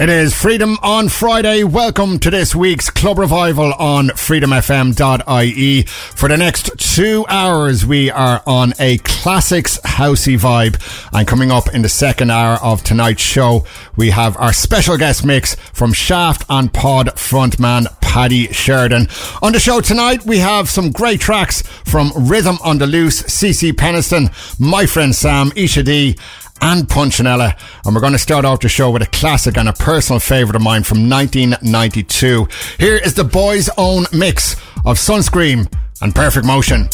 It is Freedom on Friday. Welcome to this week's Club Revival on freedomfm.ie. For the next two hours, we are on a classics housey vibe. And coming up in the second hour of tonight's show, we have our special guest mix from Shaft and Pod frontman Paddy Sheridan. On the show tonight, we have some great tracks from Rhythm on the Loose, CeCe Peniston, my friend Sam, Isha D, and Punchinella. And we're going to start off the show with a classic and a personal favourite of mine from 1992. Here is the boys' own mix of Sunscreem and Perfect Motion.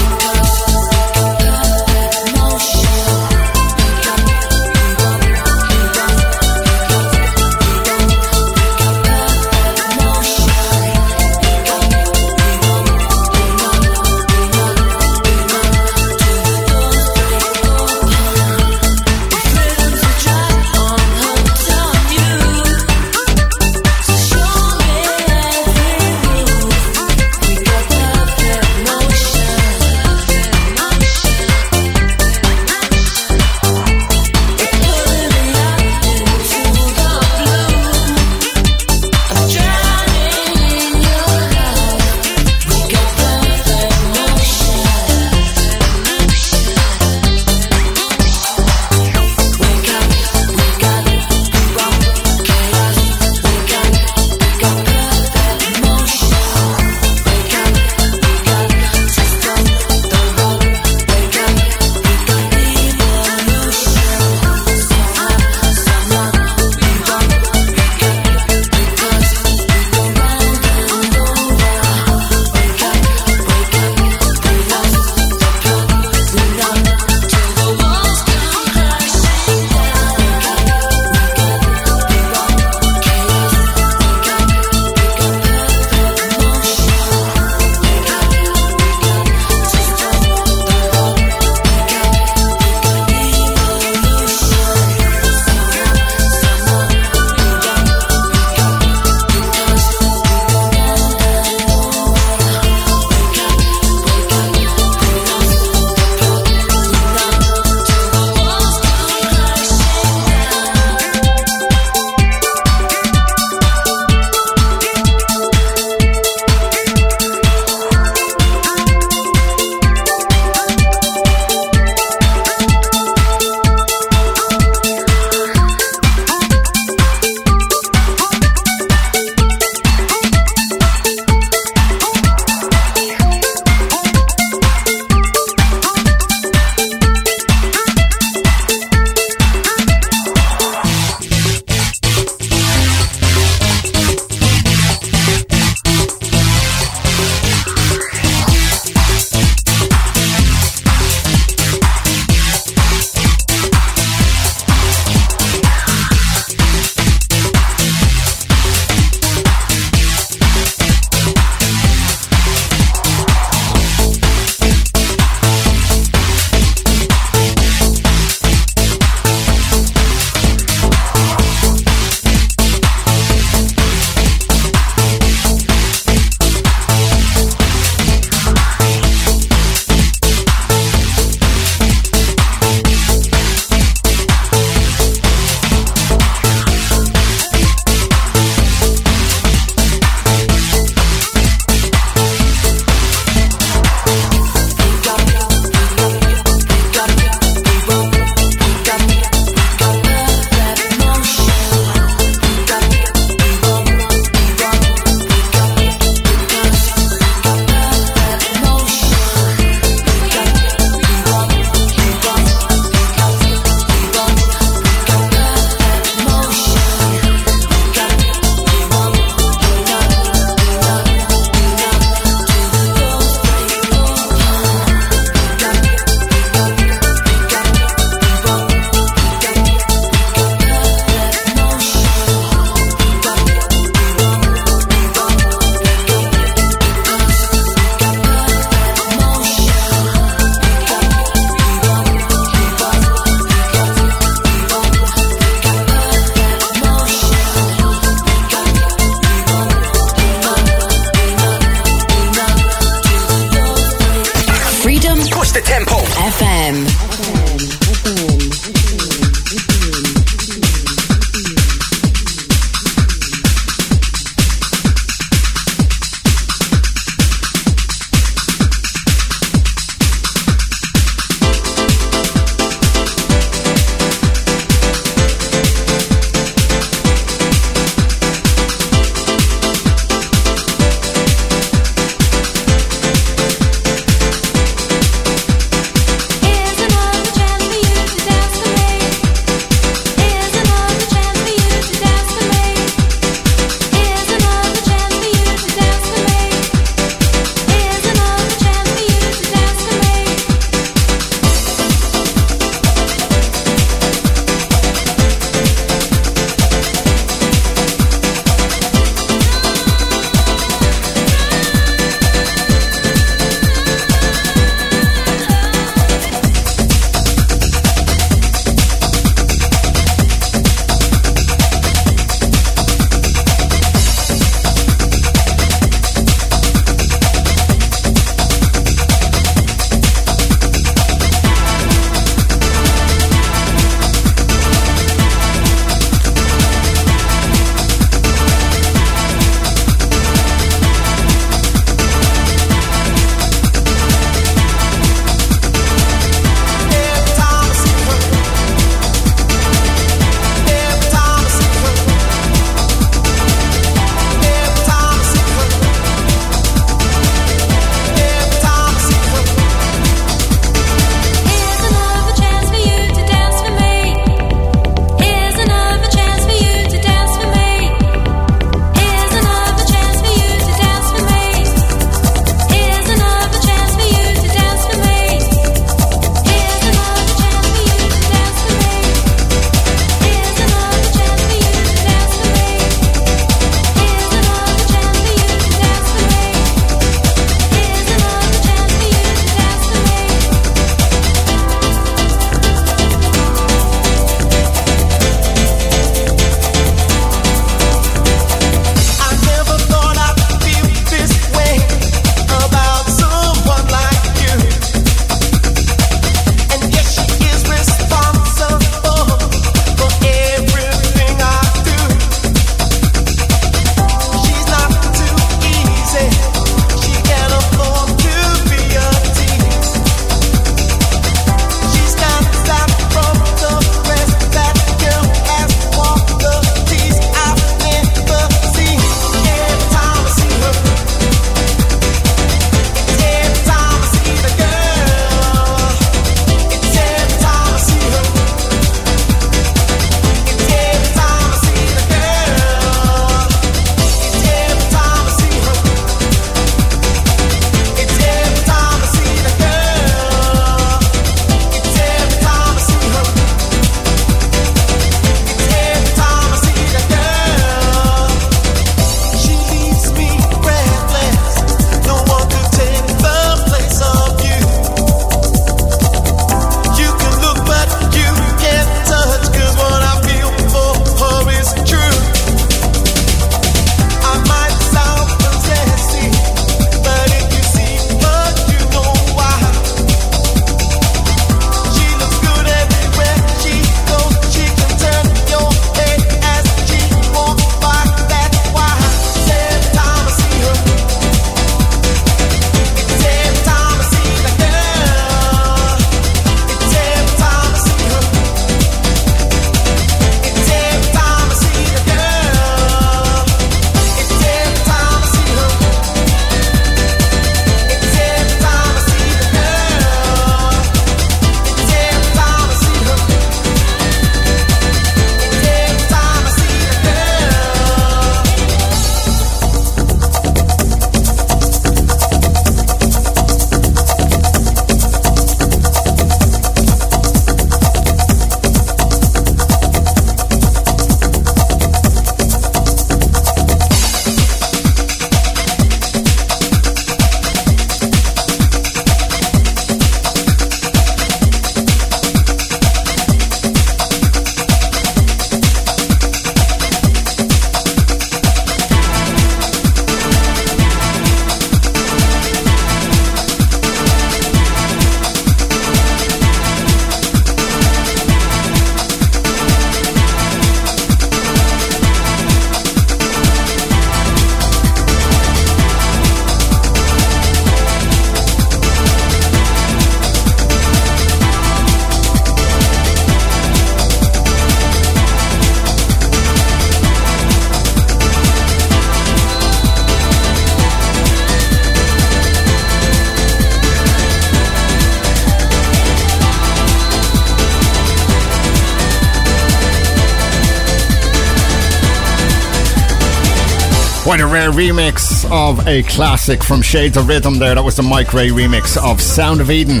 Of a classic from Shades of Rhythm there. That was the Mike Ray remix of Sound of Eden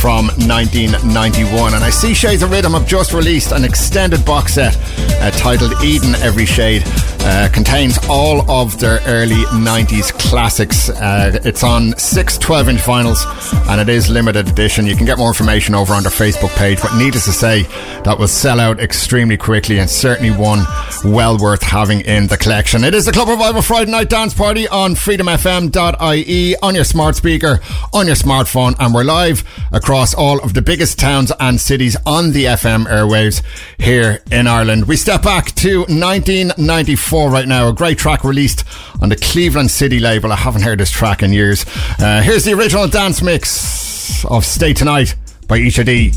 from 1991. And I see Shades of Rhythm have just released an extended box set uh, titled Eden Every Shade. Uh, contains all of their early 90s classics. Uh, it's on six 12 inch vinyls and it is limited edition. You can get more information over on their Facebook page, but needless to say, that will sell out extremely quickly and certainly one well worth having in the collection. It is the Club Revival Friday Night Dance Party on freedomfm.ie, on your smart speaker, on your smartphone, and we're live across all of the biggest towns and cities on the FM airwaves here in Ireland. We step back to 1994 right now, a great track released on the Cleveland City label. I haven't heard this track in years. Uh, here's the original dance mix of Stay Tonight by Isha D.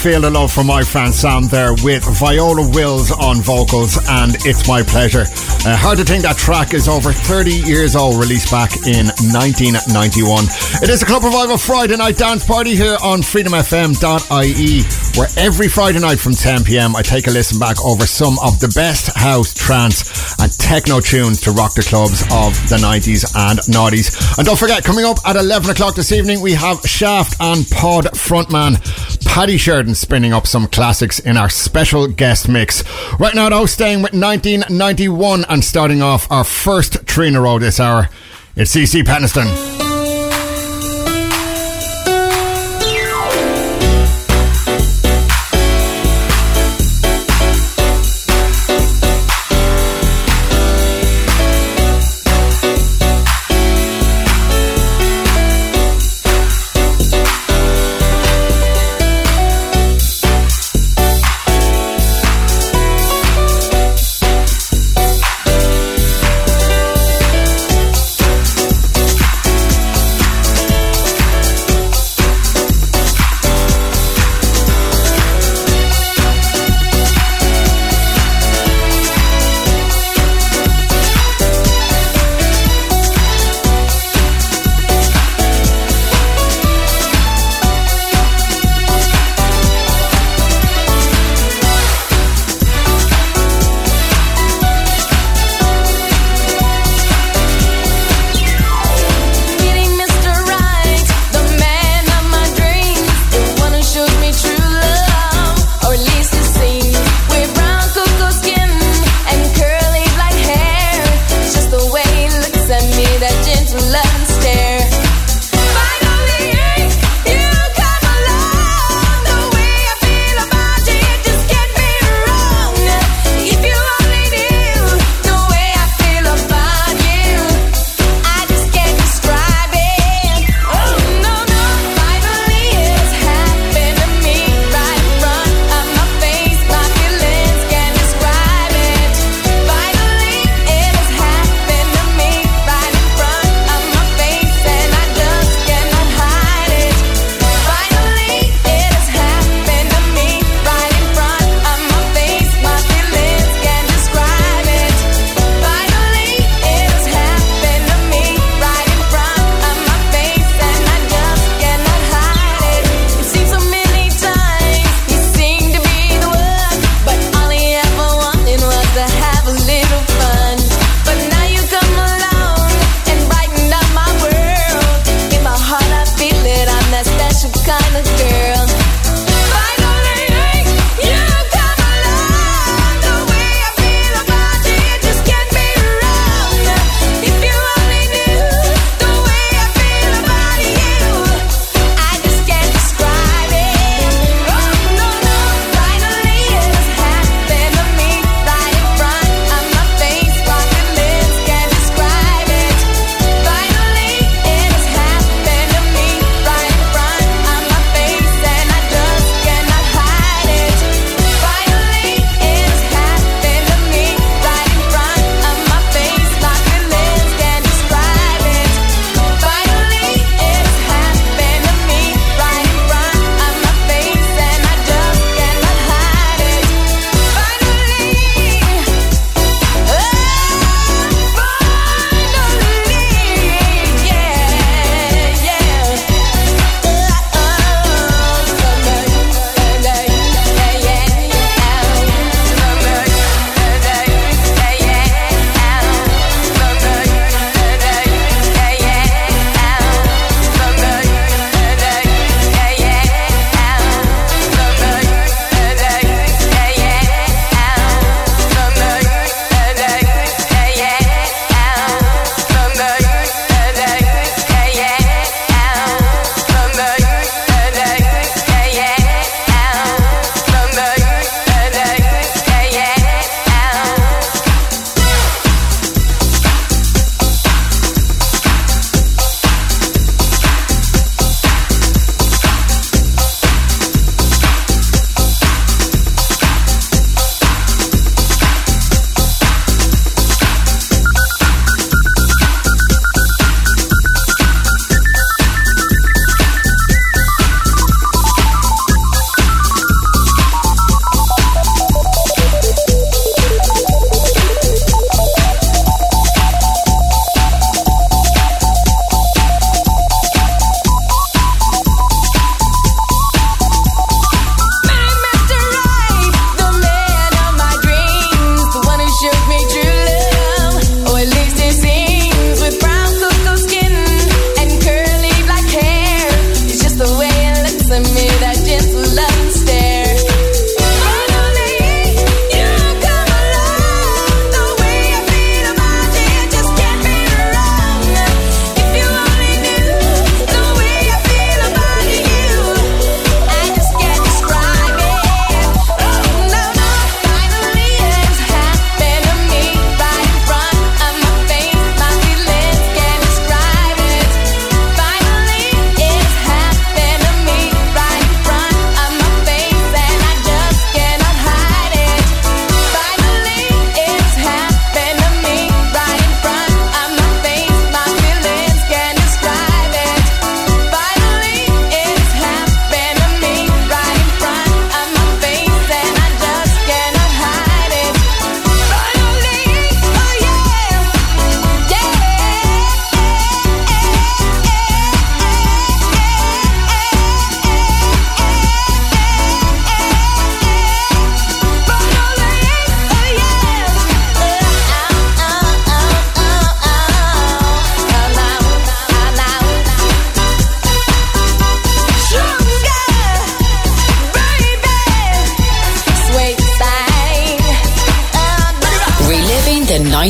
feel the love for my friend Sam there with Viola Wills on vocals, and it's my pleasure. Uh, hard to think that track is over 30 years old, released back in 1991. It is a Club Revival Friday night dance party here on freedomfm.ie, where every Friday night from 10 pm I take a listen back over some of the best house, trance, and techno tunes to rock the clubs of the 90s and 90s. And don't forget, coming up at 11 o'clock this evening, we have Shaft and Pod frontman Paddy Sheridan spinning up some classics in our special guest mix. Right now, though, staying with 1991 and starting off our first three in a row this hour, it's CeCe Peniston.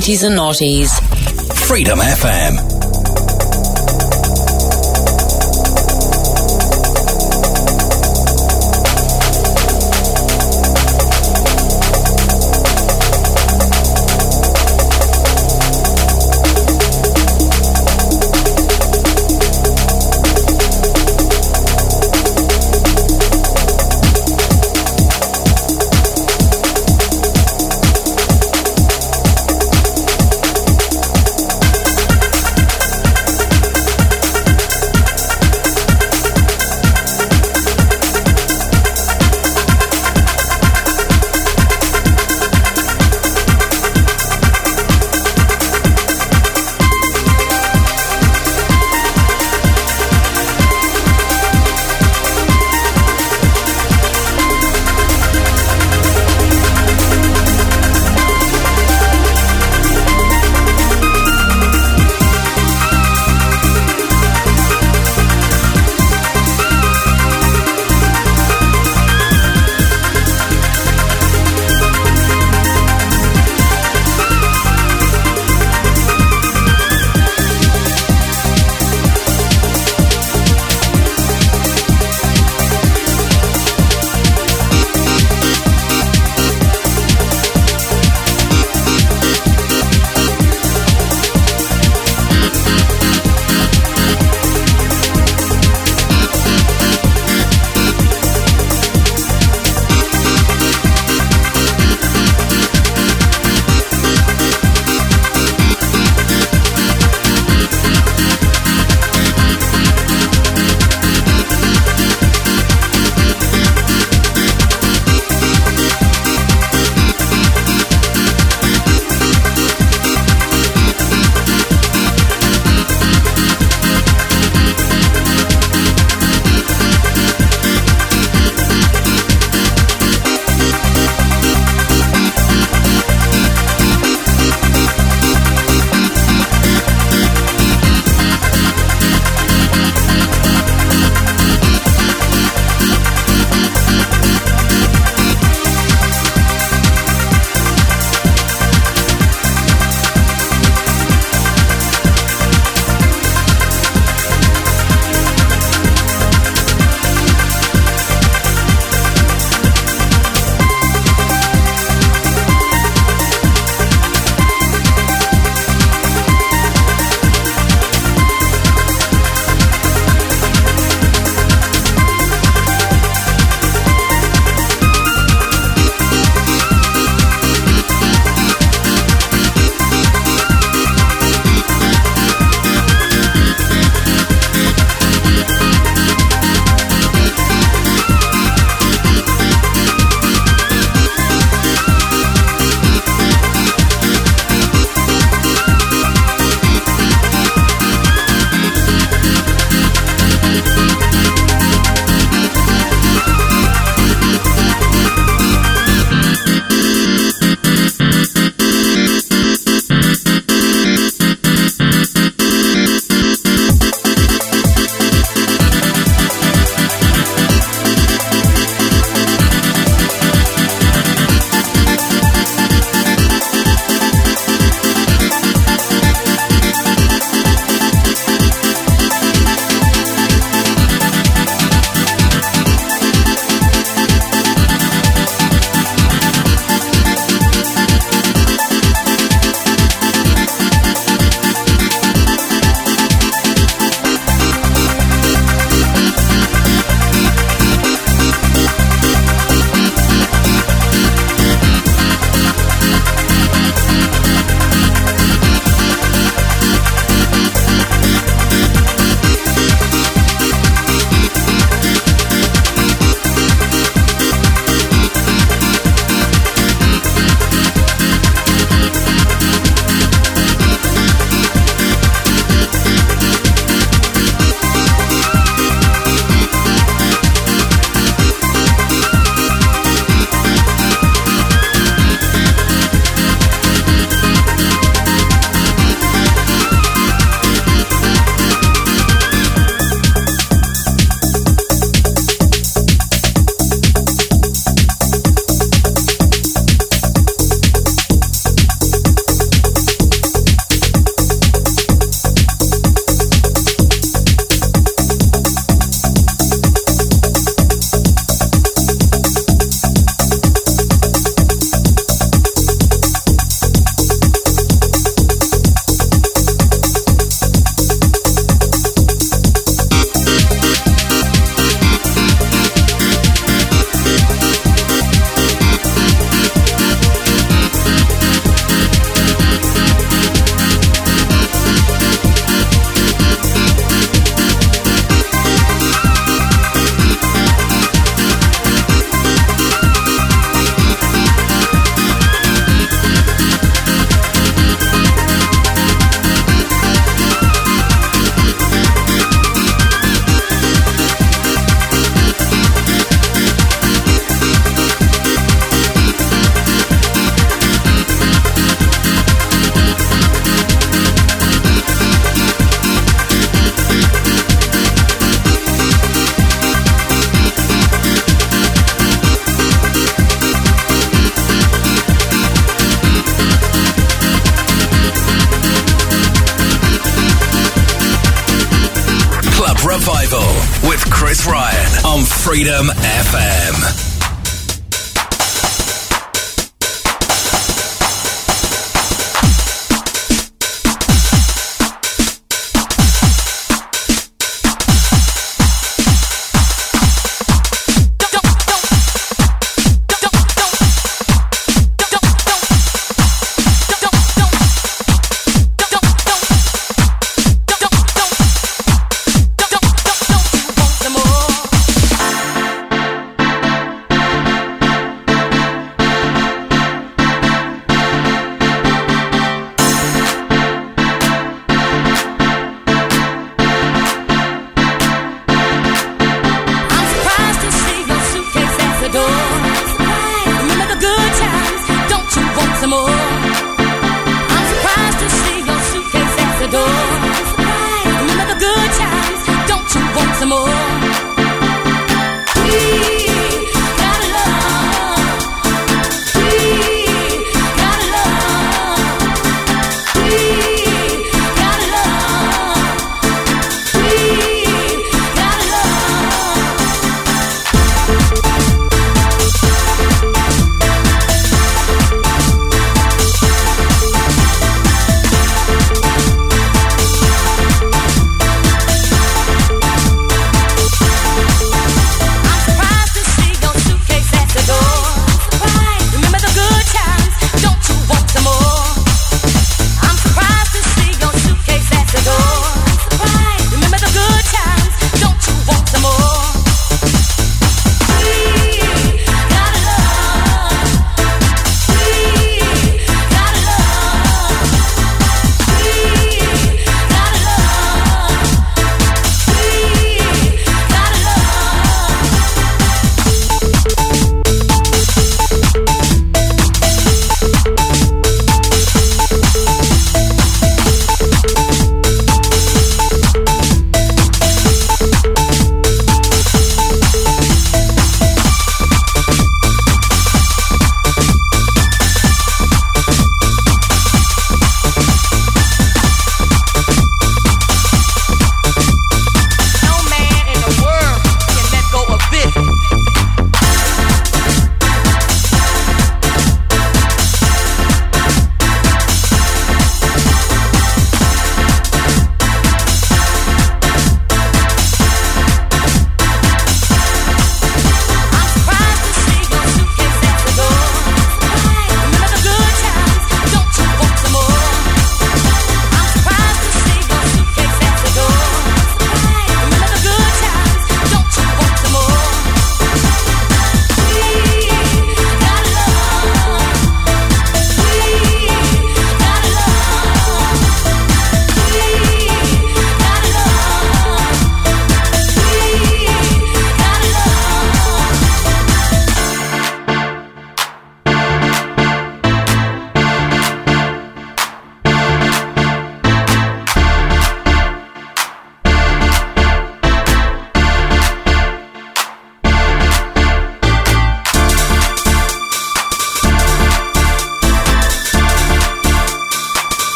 90s and noughties.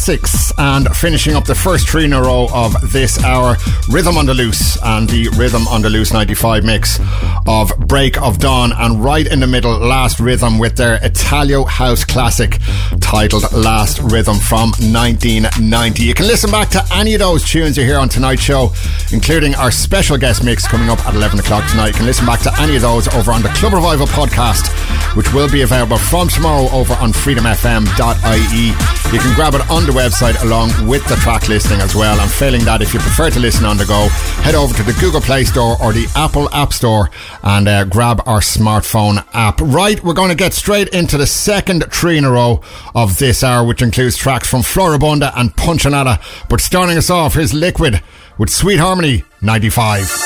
Classics and finishing up the first three in a row of this hour Rhythm on the Loose and the Rhythm on the Loose 95 mix of Break of Dawn and right in the middle Last Rhythm with their Italo house classic titled Last Rhythm from 1990. You can listen back to any of those tunes you hear on tonight's show including our special guest mix coming up at 11 o'clock tonight. You can listen back to any of those over on the Club Revival podcast which will be available from tomorrow over on freedomfm.ie. You can grab it on the website along with the track listing as well. And failing that, if you prefer to listen on the go, head over to the Google Play Store or the Apple App Store and uh, grab our smartphone app. Right, we're going to get straight into the second three in a row of this hour, which includes tracks from Floribunda and Punchinata. But starting us off, here's Liquid with Sweet Harmony 95.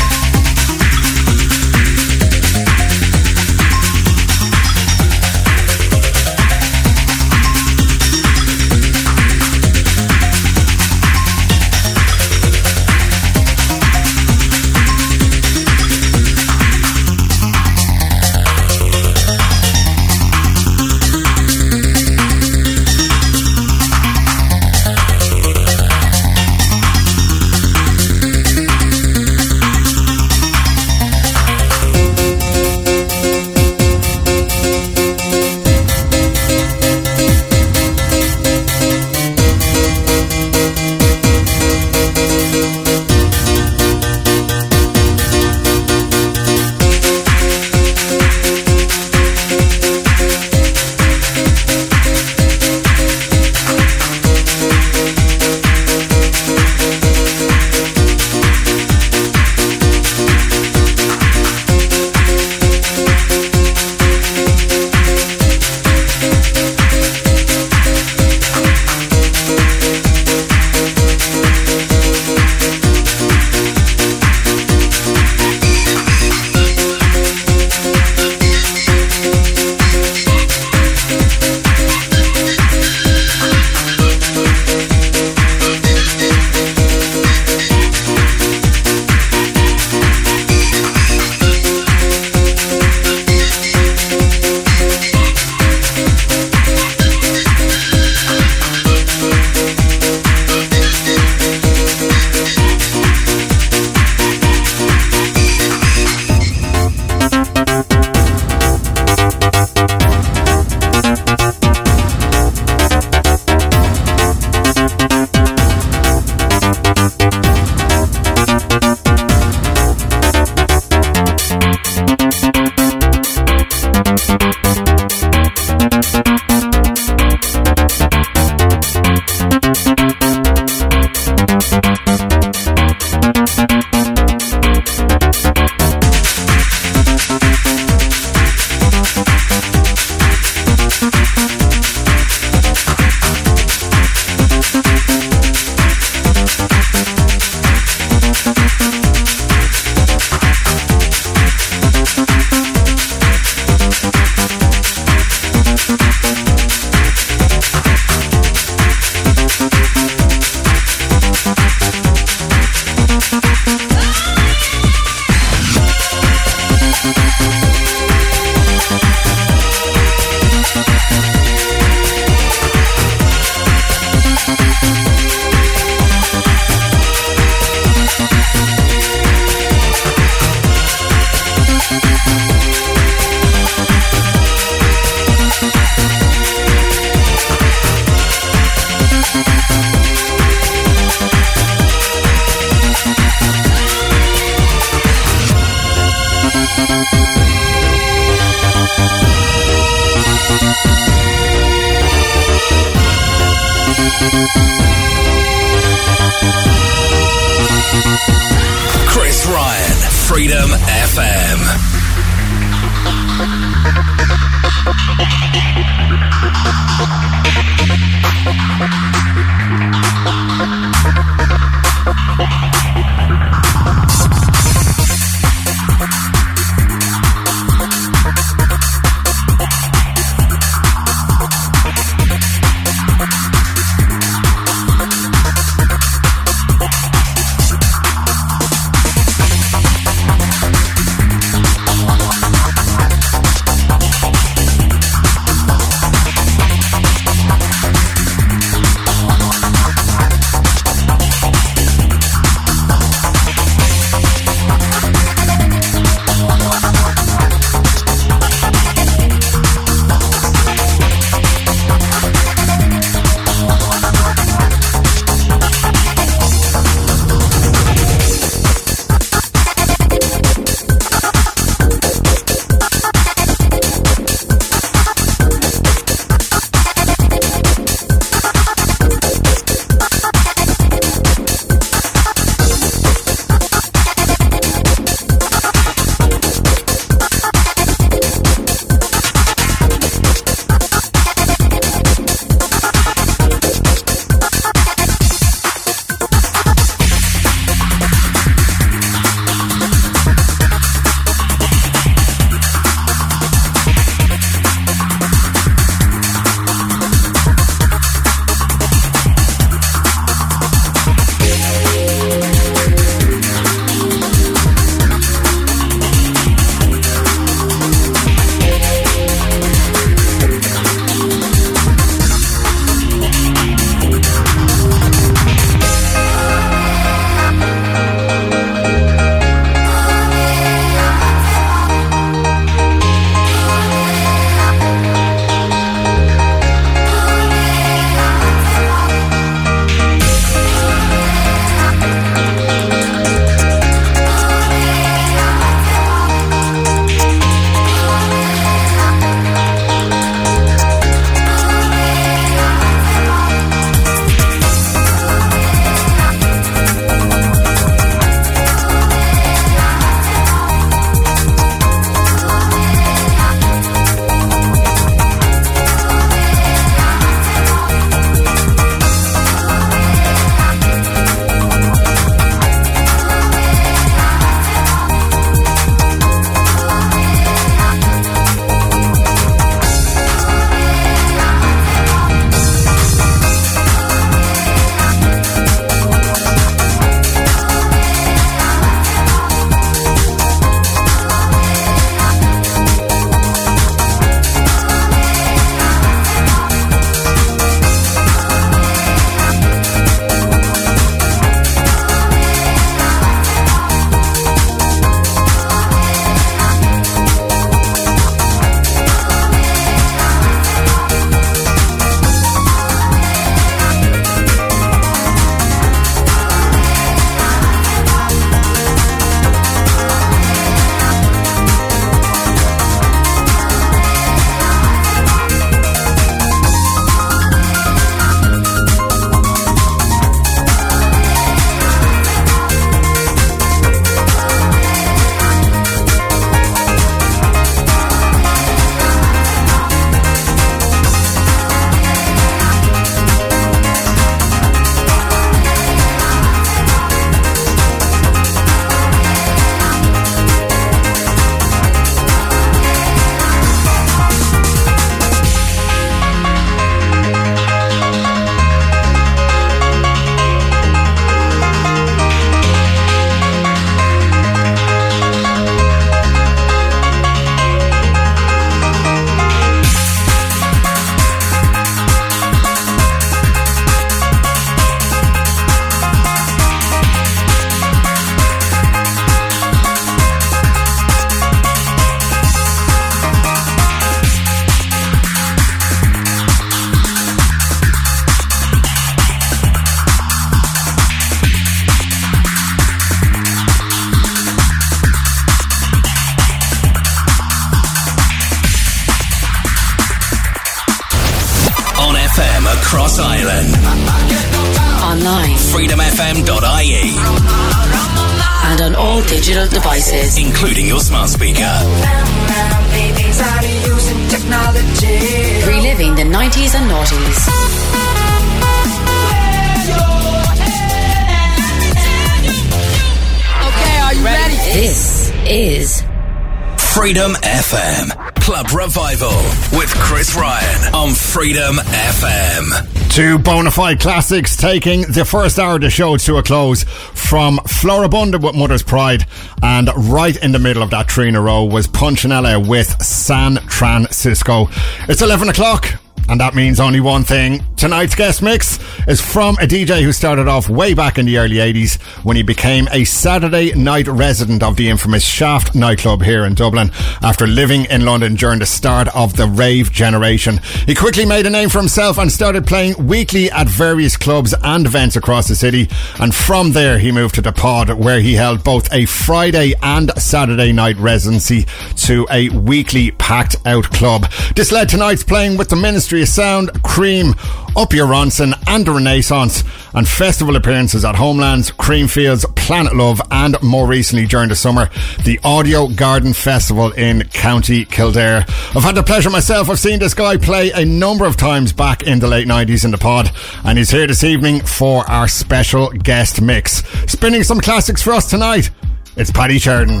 Freedom FM. Two bona fide classics taking the first hour of the show to a close from Floribunda with Mother's Pride and right in the middle of that three in a row was Punchinella with San Francisco. It's 11 o'clock. And that means only one thing. Tonight's guest mix is from a DJ who started off way back in the early 80s when he became a Saturday night resident of the infamous Shaft nightclub here in Dublin after living in London during the start of the rave generation. He quickly made a name for himself and started playing weekly at various clubs and events across the city. And from there, he moved to the pod where he held both a Friday and Saturday night residency to a weekly packed out club. This led tonight's playing with the Ministry of Sound, Cream, Up Your Ronson and the Renaissance and festival appearances at Homelands, Creamfields, Planet Love and more recently during the summer, the Audio Garden Festival in County Kildare. I've had the pleasure myself of seeing this guy play a number of times back in the late 90s in the pod and he's here this evening for our special guest mix. Spinning some classics for us tonight, it's Paddy Sheridan.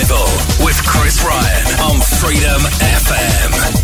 Revival with Chris Ryan on Freedom FM.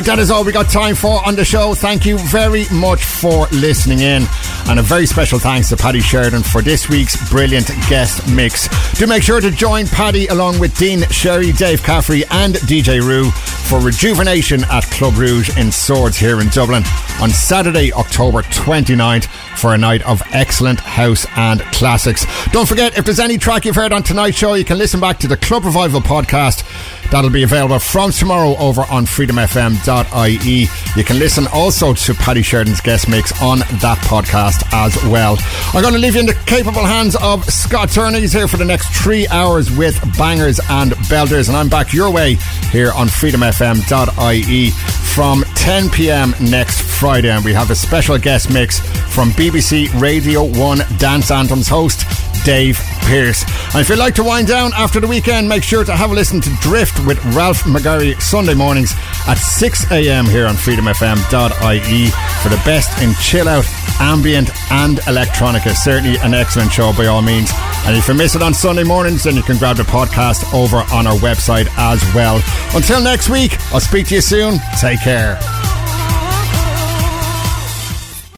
Right, that is all we got time for on the show. Thank you very much for listening in. And a very special thanks to Paddy Sheridan for this week's brilliant guest mix. Do make sure to join Paddy along with Dean Sherry, Dave Caffrey, and DJ Rue for Rejuvenation at Club Rouge in Swords here in Dublin on Saturday, October 29th for a night of excellent house and classics. Don't forget, if there's any track you've heard on tonight's show, you can listen back to the Club Revival podcast. That'll be available from tomorrow over on freedomfm.ie. You can listen also to Paddy Sheridan's guest mix on that podcast as well. I'm going to leave you in the capable hands of Scott Turner. He's here for the next three hours with bangers and belters, and I'm back your way here on freedomfm.ie from 10 p.m. next Friday. And we have a special guest mix from BBC Radio 1 Dance Anthems host Dave Pearce. And if you'd like to wind down after the weekend, make sure to have a listen to Drift with Ralph McGarry Sunday mornings at 6 a.m. here on freedomfm.ie for the best in chill out, ambient, and electronica. Certainly an excellent show by all means. And if you miss it on Sunday mornings, then you can grab the podcast over on our website as well. Until next week, I'll speak to you soon. Take care.